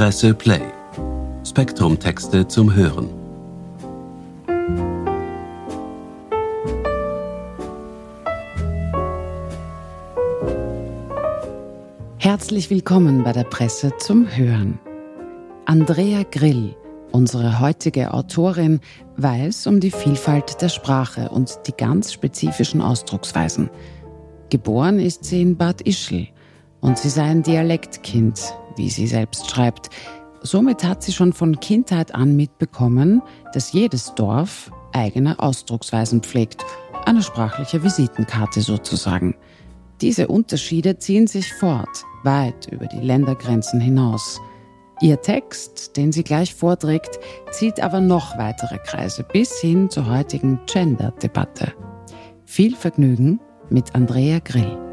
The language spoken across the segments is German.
Presse Play. Spektrum-Texte zum Hören. Herzlich willkommen bei der Presse zum Hören. Andrea Grill, unsere heutige Autorin, weiß um die Vielfalt der Sprache und die ganz spezifischen Ausdrucksweisen. Geboren ist sie in Bad Ischl und sie sei ein Dialektkind, wie sie selbst schreibt. Somit hat sie schon von Kindheit an mitbekommen, dass jedes Dorf eigene Ausdrucksweisen pflegt, eine sprachliche Visitenkarte sozusagen. Diese Unterschiede ziehen sich fort, weit über die Ländergrenzen hinaus. Ihr Text, den sie gleich vorträgt, zieht aber noch weitere Kreise bis hin zur heutigen Gender-Debatte. Viel Vergnügen mit Andrea Grill.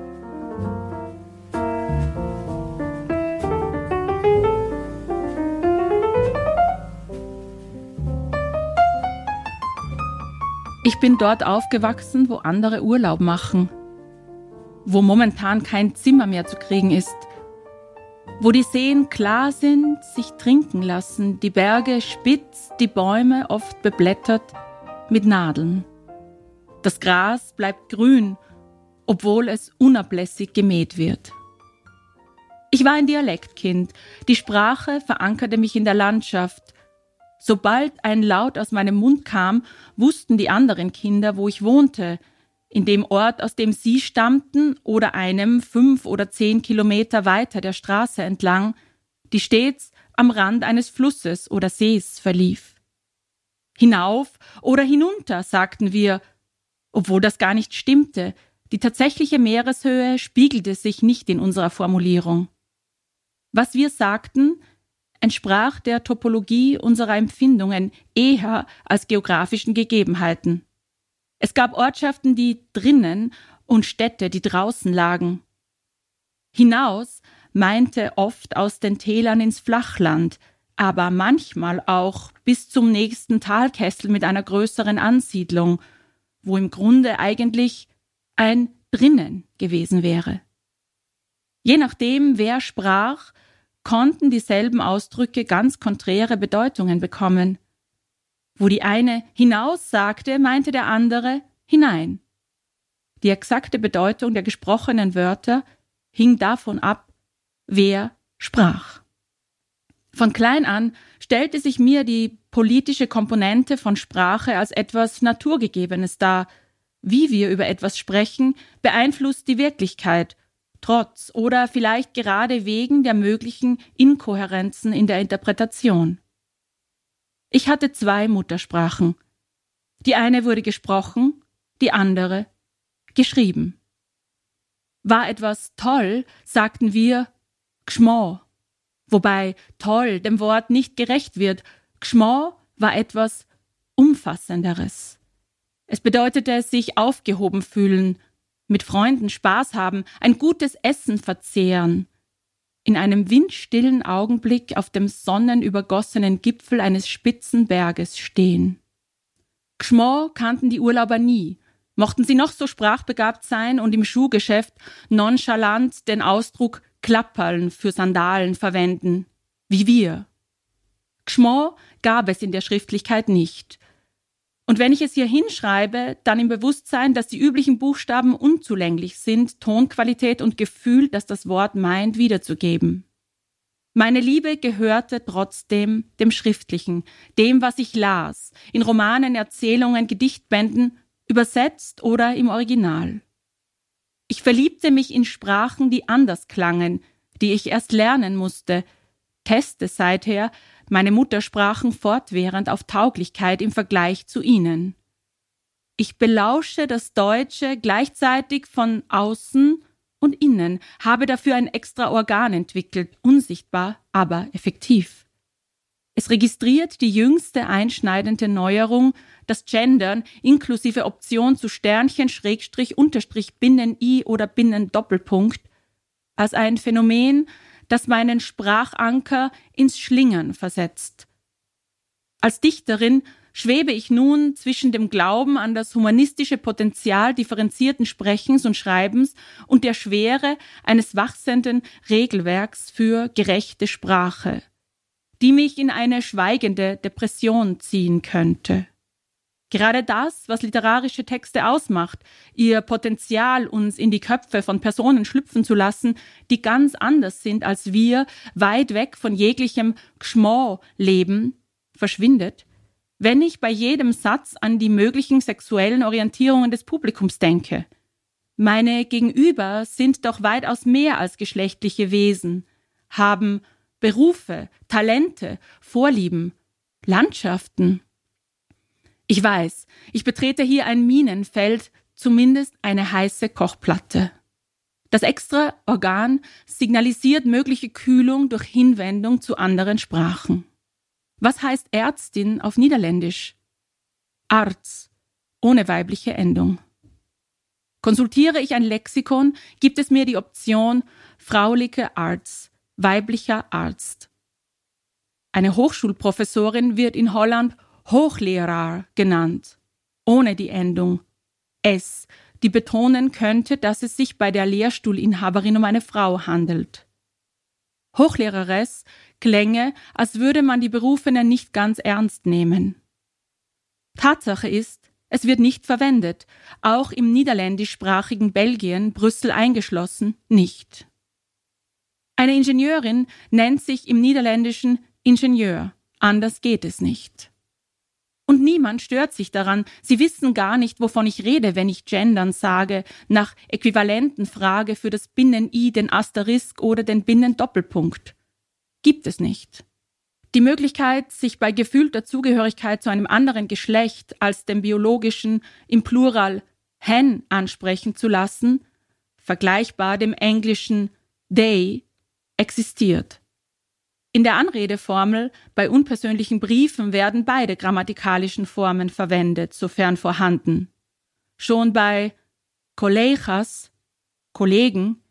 Ich bin dort aufgewachsen, wo andere Urlaub machen, wo momentan kein Zimmer mehr zu kriegen ist, wo die Seen klar sind, sich trinken lassen, die Berge spitz, die Bäume oft beblättert mit Nadeln. Das Gras bleibt grün, obwohl es unablässig gemäht wird. Ich war ein Dialektkind, die Sprache verankerte mich in der Landschaft, Sobald ein Laut aus meinem Mund kam, wussten die anderen Kinder, wo ich wohnte, in dem Ort, aus dem sie stammten oder einem fünf oder zehn Kilometer weiter der Straße entlang, die stets am Rand eines Flusses oder Sees verlief. Hinauf oder hinunter, sagten wir, obwohl das gar nicht stimmte, die tatsächliche Meereshöhe spiegelte sich nicht in unserer Formulierung. Was wir sagten, entsprach der Topologie unserer Empfindungen eher als geografischen Gegebenheiten. Es gab Ortschaften, die drinnen und Städte, die draußen lagen. Hinaus meinte oft aus den Tälern ins Flachland, aber manchmal auch bis zum nächsten Talkessel mit einer größeren Ansiedlung, wo im Grunde eigentlich ein drinnen gewesen wäre. Je nachdem, wer sprach, konnten dieselben Ausdrücke ganz konträre Bedeutungen bekommen. Wo die eine hinaus sagte, meinte der andere hinein. Die exakte Bedeutung der gesprochenen Wörter hing davon ab, wer sprach. Von klein an stellte sich mir die politische Komponente von Sprache als etwas Naturgegebenes dar. Wie wir über etwas sprechen, beeinflusst die Wirklichkeit trotz oder vielleicht gerade wegen der möglichen Inkohärenzen in der Interpretation. Ich hatte zwei Muttersprachen. Die eine wurde gesprochen, die andere geschrieben. War etwas toll, sagten wir Gschmo, wobei toll dem Wort nicht gerecht wird. Gschmo war etwas Umfassenderes. Es bedeutete sich aufgehoben fühlen, mit Freunden Spaß haben, ein gutes Essen verzehren, in einem windstillen Augenblick auf dem sonnenübergossenen Gipfel eines spitzen Berges stehen. Gschmo kannten die Urlauber nie, mochten sie noch so sprachbegabt sein und im Schuhgeschäft nonchalant den Ausdruck Klapperln für Sandalen verwenden, wie wir. Gschmo gab es in der Schriftlichkeit nicht, und wenn ich es hier hinschreibe, dann im Bewusstsein, dass die üblichen Buchstaben unzulänglich sind, Tonqualität und Gefühl, das das Wort meint, wiederzugeben. Meine Liebe gehörte trotzdem dem Schriftlichen, dem, was ich las, in Romanen, Erzählungen, Gedichtbänden, übersetzt oder im Original. Ich verliebte mich in Sprachen, die anders klangen, die ich erst lernen musste, teste seither, meine Muttersprachen fortwährend auf Tauglichkeit im Vergleich zu ihnen. Ich belausche das Deutsche gleichzeitig von außen und innen, habe dafür ein extra Organ entwickelt, unsichtbar, aber effektiv. Es registriert die jüngste einschneidende Neuerung, das Gendern inklusive Option zu Sternchen, Schrägstrich, Unterstrich, Binnen, I oder Binnen, Doppelpunkt als ein Phänomen, das meinen Sprachanker ins Schlingern versetzt. Als Dichterin schwebe ich nun zwischen dem Glauben an das humanistische Potenzial differenzierten Sprechens und Schreibens und der Schwere eines wachsenden Regelwerks für gerechte Sprache. die mich in eine schweigende Depression ziehen könnte. Gerade das, was literarische Texte ausmacht, ihr Potenzial, uns in die Köpfe von Personen schlüpfen zu lassen, die ganz anders sind als wir, weit weg von jeglichem Gschmo leben, verschwindet, wenn ich bei jedem Satz an die möglichen sexuellen Orientierungen des Publikums denke. Meine Gegenüber sind doch weitaus mehr als geschlechtliche Wesen, haben Berufe, Talente, Vorlieben, Landschaften. Ich weiß, ich betrete hier ein Minenfeld, zumindest eine heiße Kochplatte. Das extra Organ signalisiert mögliche Kühlung durch Hinwendung zu anderen Sprachen. Was heißt Ärztin auf Niederländisch? Arz, ohne weibliche Endung. Konsultiere ich ein Lexikon, gibt es mir die Option frauliche Arzt, weiblicher Arzt. Eine Hochschulprofessorin wird in Holland Hochlehrer genannt, ohne die Endung S, die betonen könnte, dass es sich bei der Lehrstuhlinhaberin um eine Frau handelt. Hochlehreres klänge, als würde man die Berufene nicht ganz ernst nehmen. Tatsache ist, es wird nicht verwendet, auch im niederländischsprachigen Belgien, Brüssel eingeschlossen, nicht. Eine Ingenieurin nennt sich im Niederländischen Ingenieur, anders geht es nicht. Und niemand stört sich daran. Sie wissen gar nicht, wovon ich rede, wenn ich gendern sage, nach Äquivalenten frage für das Binnen-I, den Asterisk oder den Binnen-Doppelpunkt. Gibt es nicht. Die Möglichkeit, sich bei gefühlter Zugehörigkeit zu einem anderen Geschlecht als dem biologischen im Plural hen ansprechen zu lassen, vergleichbar dem englischen they, existiert. In der Anredeformel bei unpersönlichen Briefen werden beide grammatikalischen Formen verwendet, sofern vorhanden. Schon bei Colegas, Kollegen,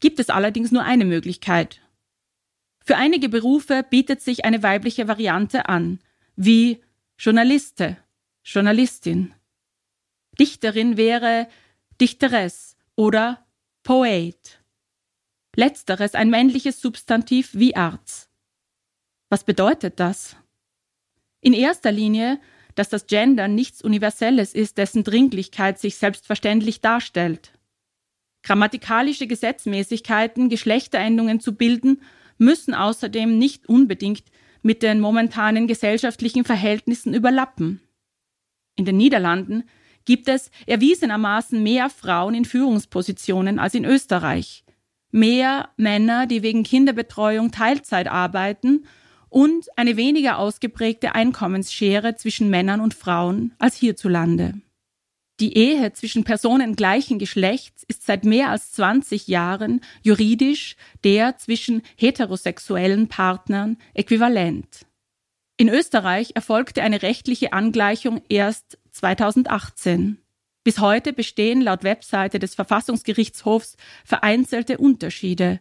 gibt es allerdings nur eine Möglichkeit. Für einige Berufe bietet sich eine weibliche Variante an, wie Journaliste, Journalistin. Dichterin wäre Dichteres oder Poet. Letzteres ein männliches Substantiv wie Arzt. Was bedeutet das? In erster Linie, dass das Gender nichts Universelles ist, dessen Dringlichkeit sich selbstverständlich darstellt. Grammatikalische Gesetzmäßigkeiten, Geschlechterendungen zu bilden, müssen außerdem nicht unbedingt mit den momentanen gesellschaftlichen Verhältnissen überlappen. In den Niederlanden gibt es erwiesenermaßen mehr Frauen in Führungspositionen als in Österreich, mehr Männer, die wegen Kinderbetreuung Teilzeit arbeiten und eine weniger ausgeprägte Einkommensschere zwischen Männern und Frauen als hierzulande. Die Ehe zwischen Personen gleichen Geschlechts ist seit mehr als 20 Jahren juridisch der zwischen heterosexuellen Partnern äquivalent. In Österreich erfolgte eine rechtliche Angleichung erst 2018. Bis heute bestehen laut Webseite des Verfassungsgerichtshofs vereinzelte Unterschiede.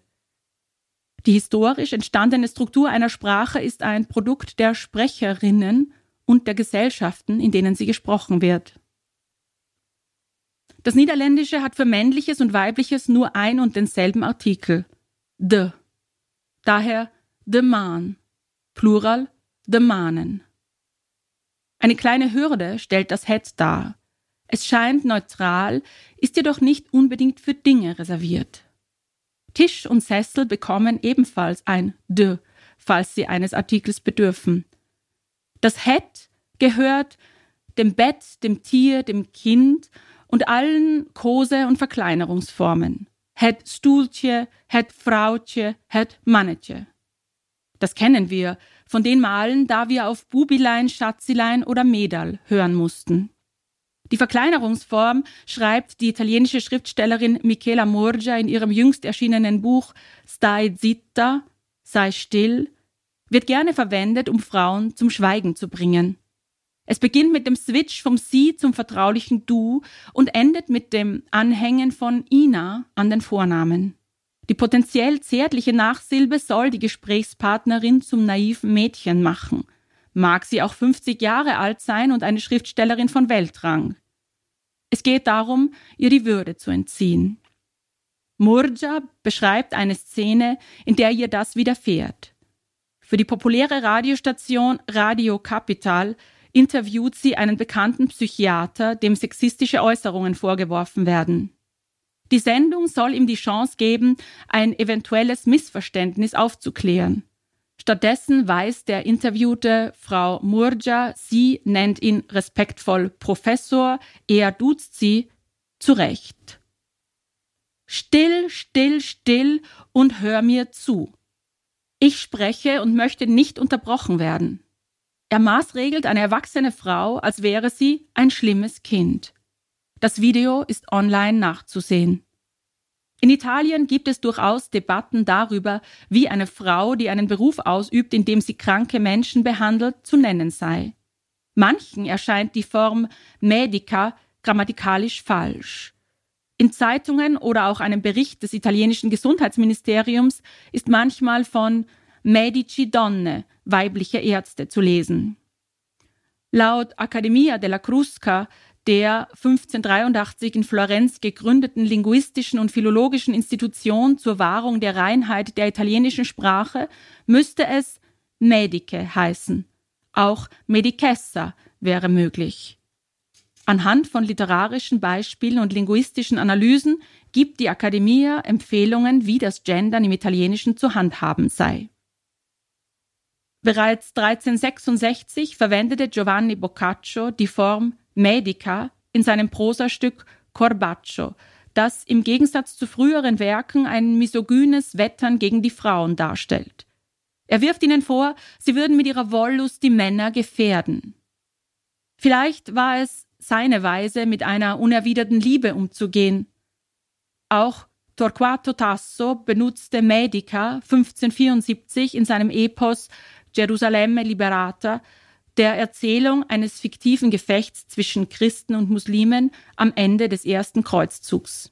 Die historisch entstandene Struktur einer Sprache ist ein Produkt der Sprecherinnen und der Gesellschaften, in denen sie gesprochen wird. Das Niederländische hat für männliches und weibliches nur ein und denselben Artikel, de. Daher de man, Plural de manen. Eine kleine Hürde stellt das het dar. Es scheint neutral, ist jedoch nicht unbedingt für Dinge reserviert. Tisch und Sessel bekommen ebenfalls ein de, falls sie eines Artikels bedürfen. Das het gehört dem Bett, dem Tier, dem Kind und allen Kose- und Verkleinerungsformen. Het Stuhltje, het Frautje, het Mannetje. Das kennen wir von den Malen, da wir auf Bubilein, Schatzilein oder Medal hören mussten. Die Verkleinerungsform schreibt die italienische Schriftstellerin Michela Murgia in ihrem jüngst erschienenen Buch Stai zitta, sei still, wird gerne verwendet, um Frauen zum Schweigen zu bringen. Es beginnt mit dem Switch vom Sie zum vertraulichen Du und endet mit dem Anhängen von Ina an den Vornamen. Die potenziell zärtliche Nachsilbe soll die Gesprächspartnerin zum naiven Mädchen machen – mag sie auch 50 Jahre alt sein und eine Schriftstellerin von Weltrang. Es geht darum, ihr die Würde zu entziehen. Murja beschreibt eine Szene, in der ihr das widerfährt. Für die populäre Radiostation Radio Capital interviewt sie einen bekannten Psychiater, dem sexistische Äußerungen vorgeworfen werden. Die Sendung soll ihm die Chance geben, ein eventuelles Missverständnis aufzuklären. Stattdessen weist der Interviewte Frau Murja, sie nennt ihn respektvoll Professor, er duzt sie, zurecht. Still, still, still und hör mir zu. Ich spreche und möchte nicht unterbrochen werden. Er maßregelt eine erwachsene Frau, als wäre sie ein schlimmes Kind. Das Video ist online nachzusehen. In Italien gibt es durchaus Debatten darüber, wie eine Frau, die einen Beruf ausübt, in dem sie kranke Menschen behandelt, zu nennen sei. Manchen erscheint die Form Medica grammatikalisch falsch. In Zeitungen oder auch einem Bericht des italienischen Gesundheitsministeriums ist manchmal von Medici Donne, weibliche Ärzte, zu lesen. Laut Accademia della Crusca der 1583 in Florenz gegründeten linguistischen und philologischen Institution zur Wahrung der Reinheit der italienischen Sprache müsste es Medice heißen. Auch Medicessa wäre möglich. Anhand von literarischen Beispielen und linguistischen Analysen gibt die Accademia Empfehlungen, wie das Gendern im Italienischen zu handhaben sei. Bereits 1366 verwendete Giovanni Boccaccio die Form Medica in seinem Prosastück Corbaccio, das im Gegensatz zu früheren Werken ein misogynes Wettern gegen die Frauen darstellt. Er wirft ihnen vor, sie würden mit ihrer Wollust die Männer gefährden. Vielleicht war es seine Weise, mit einer unerwiderten Liebe umzugehen. Auch Torquato Tasso benutzte Medica 1574 in seinem Epos Gerusalemme Liberata der Erzählung eines fiktiven Gefechts zwischen Christen und Muslimen am Ende des ersten Kreuzzugs.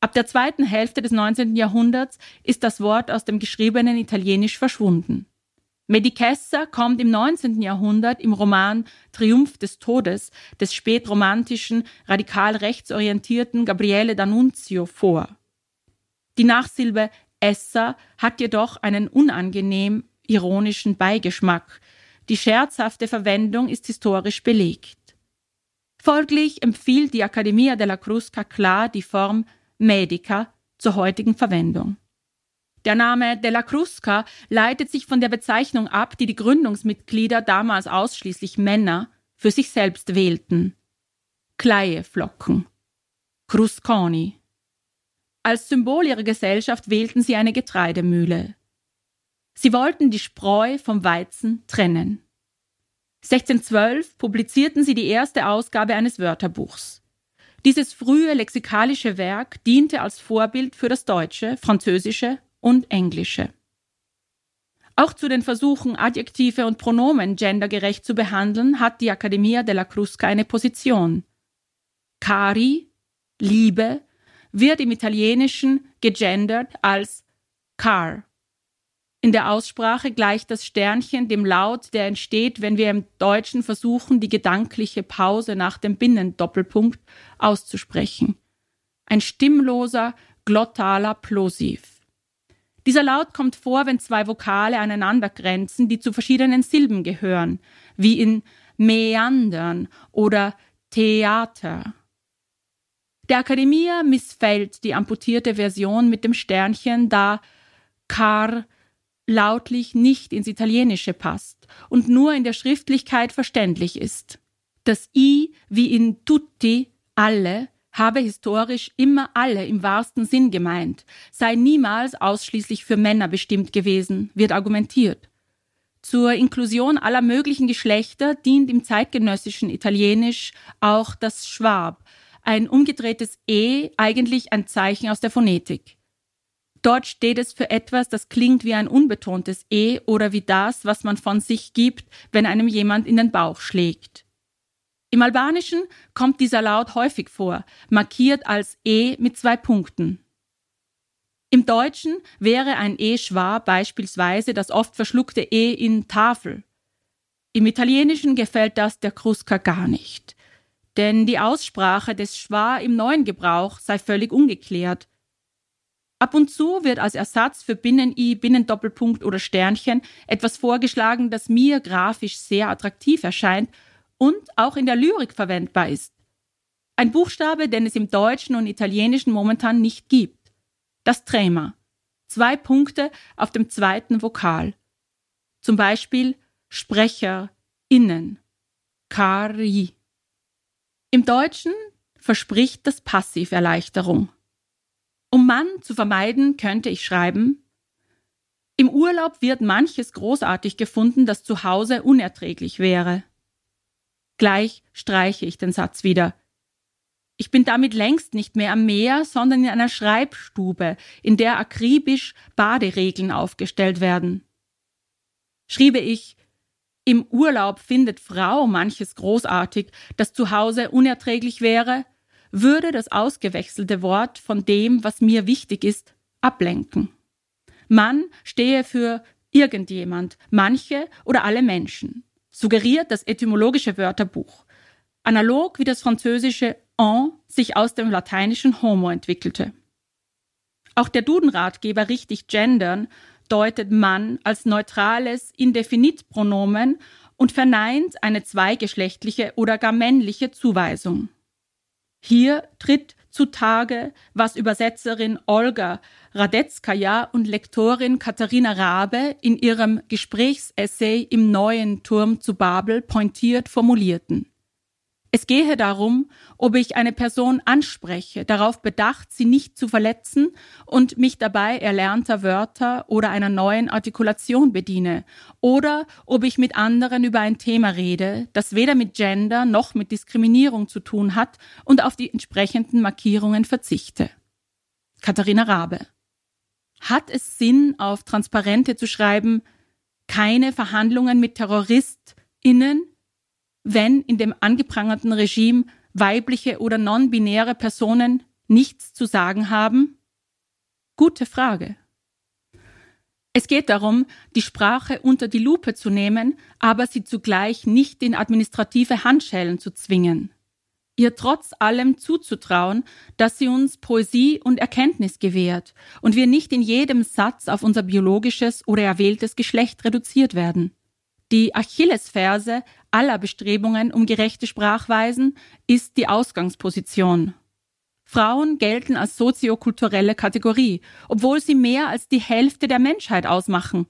Ab der zweiten Hälfte des 19. Jahrhunderts ist das Wort aus dem geschriebenen Italienisch verschwunden. Medicessa kommt im 19. Jahrhundert im Roman Triumph des Todes des spätromantischen, radikal rechtsorientierten Gabriele D'Annunzio vor. Die Nachsilbe essa hat jedoch einen unangenehm ironischen Beigeschmack, die scherzhafte Verwendung ist historisch belegt. Folglich empfiehlt die Accademia della Crusca klar die Form Medica zur heutigen Verwendung. Der Name della Crusca leitet sich von der Bezeichnung ab, die die Gründungsmitglieder damals ausschließlich Männer für sich selbst wählten. Kleieflocken. Crusconi. Als Symbol ihrer Gesellschaft wählten sie eine Getreidemühle. Sie wollten die Spreu vom Weizen trennen. 1612 publizierten sie die erste Ausgabe eines Wörterbuchs. Dieses frühe lexikalische Werk diente als Vorbild für das Deutsche, Französische und Englische. Auch zu den Versuchen, Adjektive und Pronomen gendergerecht zu behandeln, hat die Accademia della Crusca eine Position. Cari, Liebe, wird im Italienischen gegendert als car in der Aussprache gleicht das Sternchen dem Laut, der entsteht, wenn wir im Deutschen versuchen, die gedankliche Pause nach dem Binnendoppelpunkt auszusprechen. Ein stimmloser, glottaler Plosiv. Dieser Laut kommt vor, wenn zwei Vokale aneinander grenzen, die zu verschiedenen Silben gehören, wie in Meandern oder Theater. Der Akademia missfällt die amputierte Version mit dem Sternchen, da car lautlich nicht ins Italienische passt und nur in der Schriftlichkeit verständlich ist. Das I wie in tutti, alle, habe historisch immer alle im wahrsten Sinn gemeint, sei niemals ausschließlich für Männer bestimmt gewesen, wird argumentiert. Zur Inklusion aller möglichen Geschlechter dient im zeitgenössischen Italienisch auch das Schwab, ein umgedrehtes E eigentlich ein Zeichen aus der Phonetik. Dort steht es für etwas, das klingt wie ein unbetontes E oder wie das, was man von sich gibt, wenn einem jemand in den Bauch schlägt. Im Albanischen kommt dieser Laut häufig vor, markiert als E mit zwei Punkten. Im Deutschen wäre ein E schwar beispielsweise das oft verschluckte E in Tafel. Im Italienischen gefällt das der Kruska gar nicht. Denn die Aussprache des Schwa im neuen Gebrauch sei völlig ungeklärt Ab und zu wird als Ersatz für Binnen-I, Binnendoppelpunkt oder Sternchen etwas vorgeschlagen, das mir grafisch sehr attraktiv erscheint und auch in der Lyrik verwendbar ist. Ein Buchstabe, den es im Deutschen und Italienischen momentan nicht gibt. Das Trema. Zwei Punkte auf dem zweiten Vokal. Zum Beispiel Sprecher, innen. Kari. Im Deutschen verspricht das Passiv Erleichterung. Um Mann zu vermeiden, könnte ich schreiben, im Urlaub wird manches großartig gefunden, das zu Hause unerträglich wäre. Gleich streiche ich den Satz wieder. Ich bin damit längst nicht mehr am Meer, sondern in einer Schreibstube, in der akribisch Baderegeln aufgestellt werden. Schriebe ich, im Urlaub findet Frau manches großartig, das zu Hause unerträglich wäre, würde das ausgewechselte Wort von dem, was mir wichtig ist, ablenken. Mann stehe für irgendjemand, manche oder alle Menschen, suggeriert das etymologische Wörterbuch, analog wie das französische en sich aus dem lateinischen homo entwickelte. Auch der Dudenratgeber richtig gendern deutet Mann als neutrales Indefinitpronomen und verneint eine zweigeschlechtliche oder gar männliche Zuweisung. Hier tritt zutage, was Übersetzerin Olga Radetzkaja und Lektorin Katharina Rabe in ihrem Gesprächsessay im neuen Turm zu Babel pointiert formulierten. Es gehe darum, ob ich eine Person anspreche, darauf bedacht, sie nicht zu verletzen und mich dabei erlernter Wörter oder einer neuen Artikulation bediene, oder ob ich mit anderen über ein Thema rede, das weder mit Gender noch mit Diskriminierung zu tun hat und auf die entsprechenden Markierungen verzichte. Katharina Rabe. Hat es Sinn, auf Transparente zu schreiben, keine Verhandlungen mit TerroristInnen wenn in dem angeprangerten Regime weibliche oder non-binäre Personen nichts zu sagen haben? Gute Frage. Es geht darum, die Sprache unter die Lupe zu nehmen, aber sie zugleich nicht in administrative Handschellen zu zwingen. Ihr trotz allem zuzutrauen, dass sie uns Poesie und Erkenntnis gewährt und wir nicht in jedem Satz auf unser biologisches oder erwähltes Geschlecht reduziert werden. Die Achillesferse aller Bestrebungen um gerechte Sprachweisen ist die Ausgangsposition. Frauen gelten als soziokulturelle Kategorie, obwohl sie mehr als die Hälfte der Menschheit ausmachen.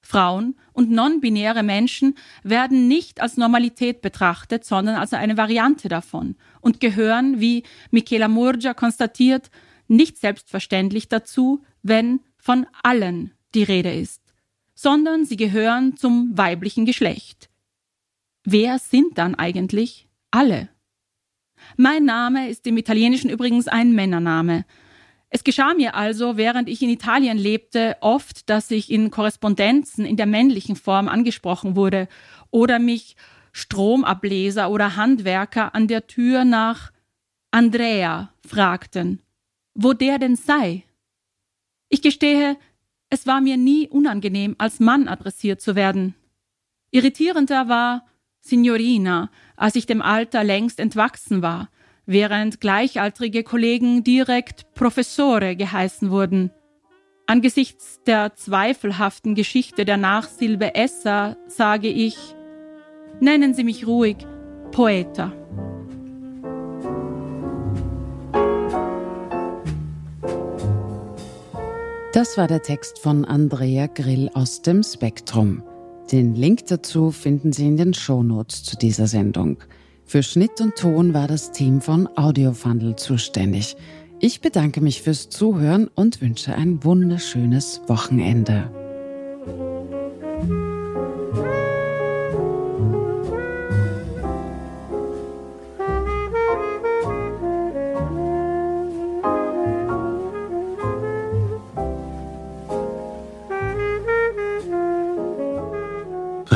Frauen und non-binäre Menschen werden nicht als Normalität betrachtet, sondern als eine Variante davon und gehören, wie Michela Murgia konstatiert, nicht selbstverständlich dazu, wenn von allen die Rede ist sondern sie gehören zum weiblichen Geschlecht. Wer sind dann eigentlich alle? Mein Name ist im Italienischen übrigens ein Männername. Es geschah mir also, während ich in Italien lebte, oft, dass ich in Korrespondenzen in der männlichen Form angesprochen wurde oder mich Stromableser oder Handwerker an der Tür nach Andrea fragten, wo der denn sei. Ich gestehe, es war mir nie unangenehm, als Mann adressiert zu werden. Irritierender war Signorina, als ich dem Alter längst entwachsen war, während gleichaltrige Kollegen direkt Professore geheißen wurden. Angesichts der zweifelhaften Geschichte der Nachsilbe Essa sage ich, nennen Sie mich ruhig Poeta. Das war der Text von Andrea Grill aus dem Spektrum. Den Link dazu finden Sie in den Shownotes zu dieser Sendung. Für Schnitt und Ton war das Team von Audiofundel zuständig. Ich bedanke mich fürs Zuhören und wünsche ein wunderschönes Wochenende.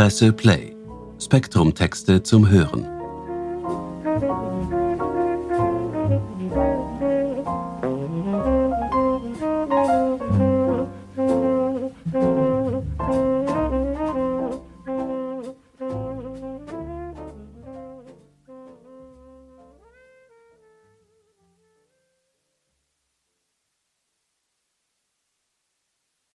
Presse Play. Spektrum Texte zum Hören.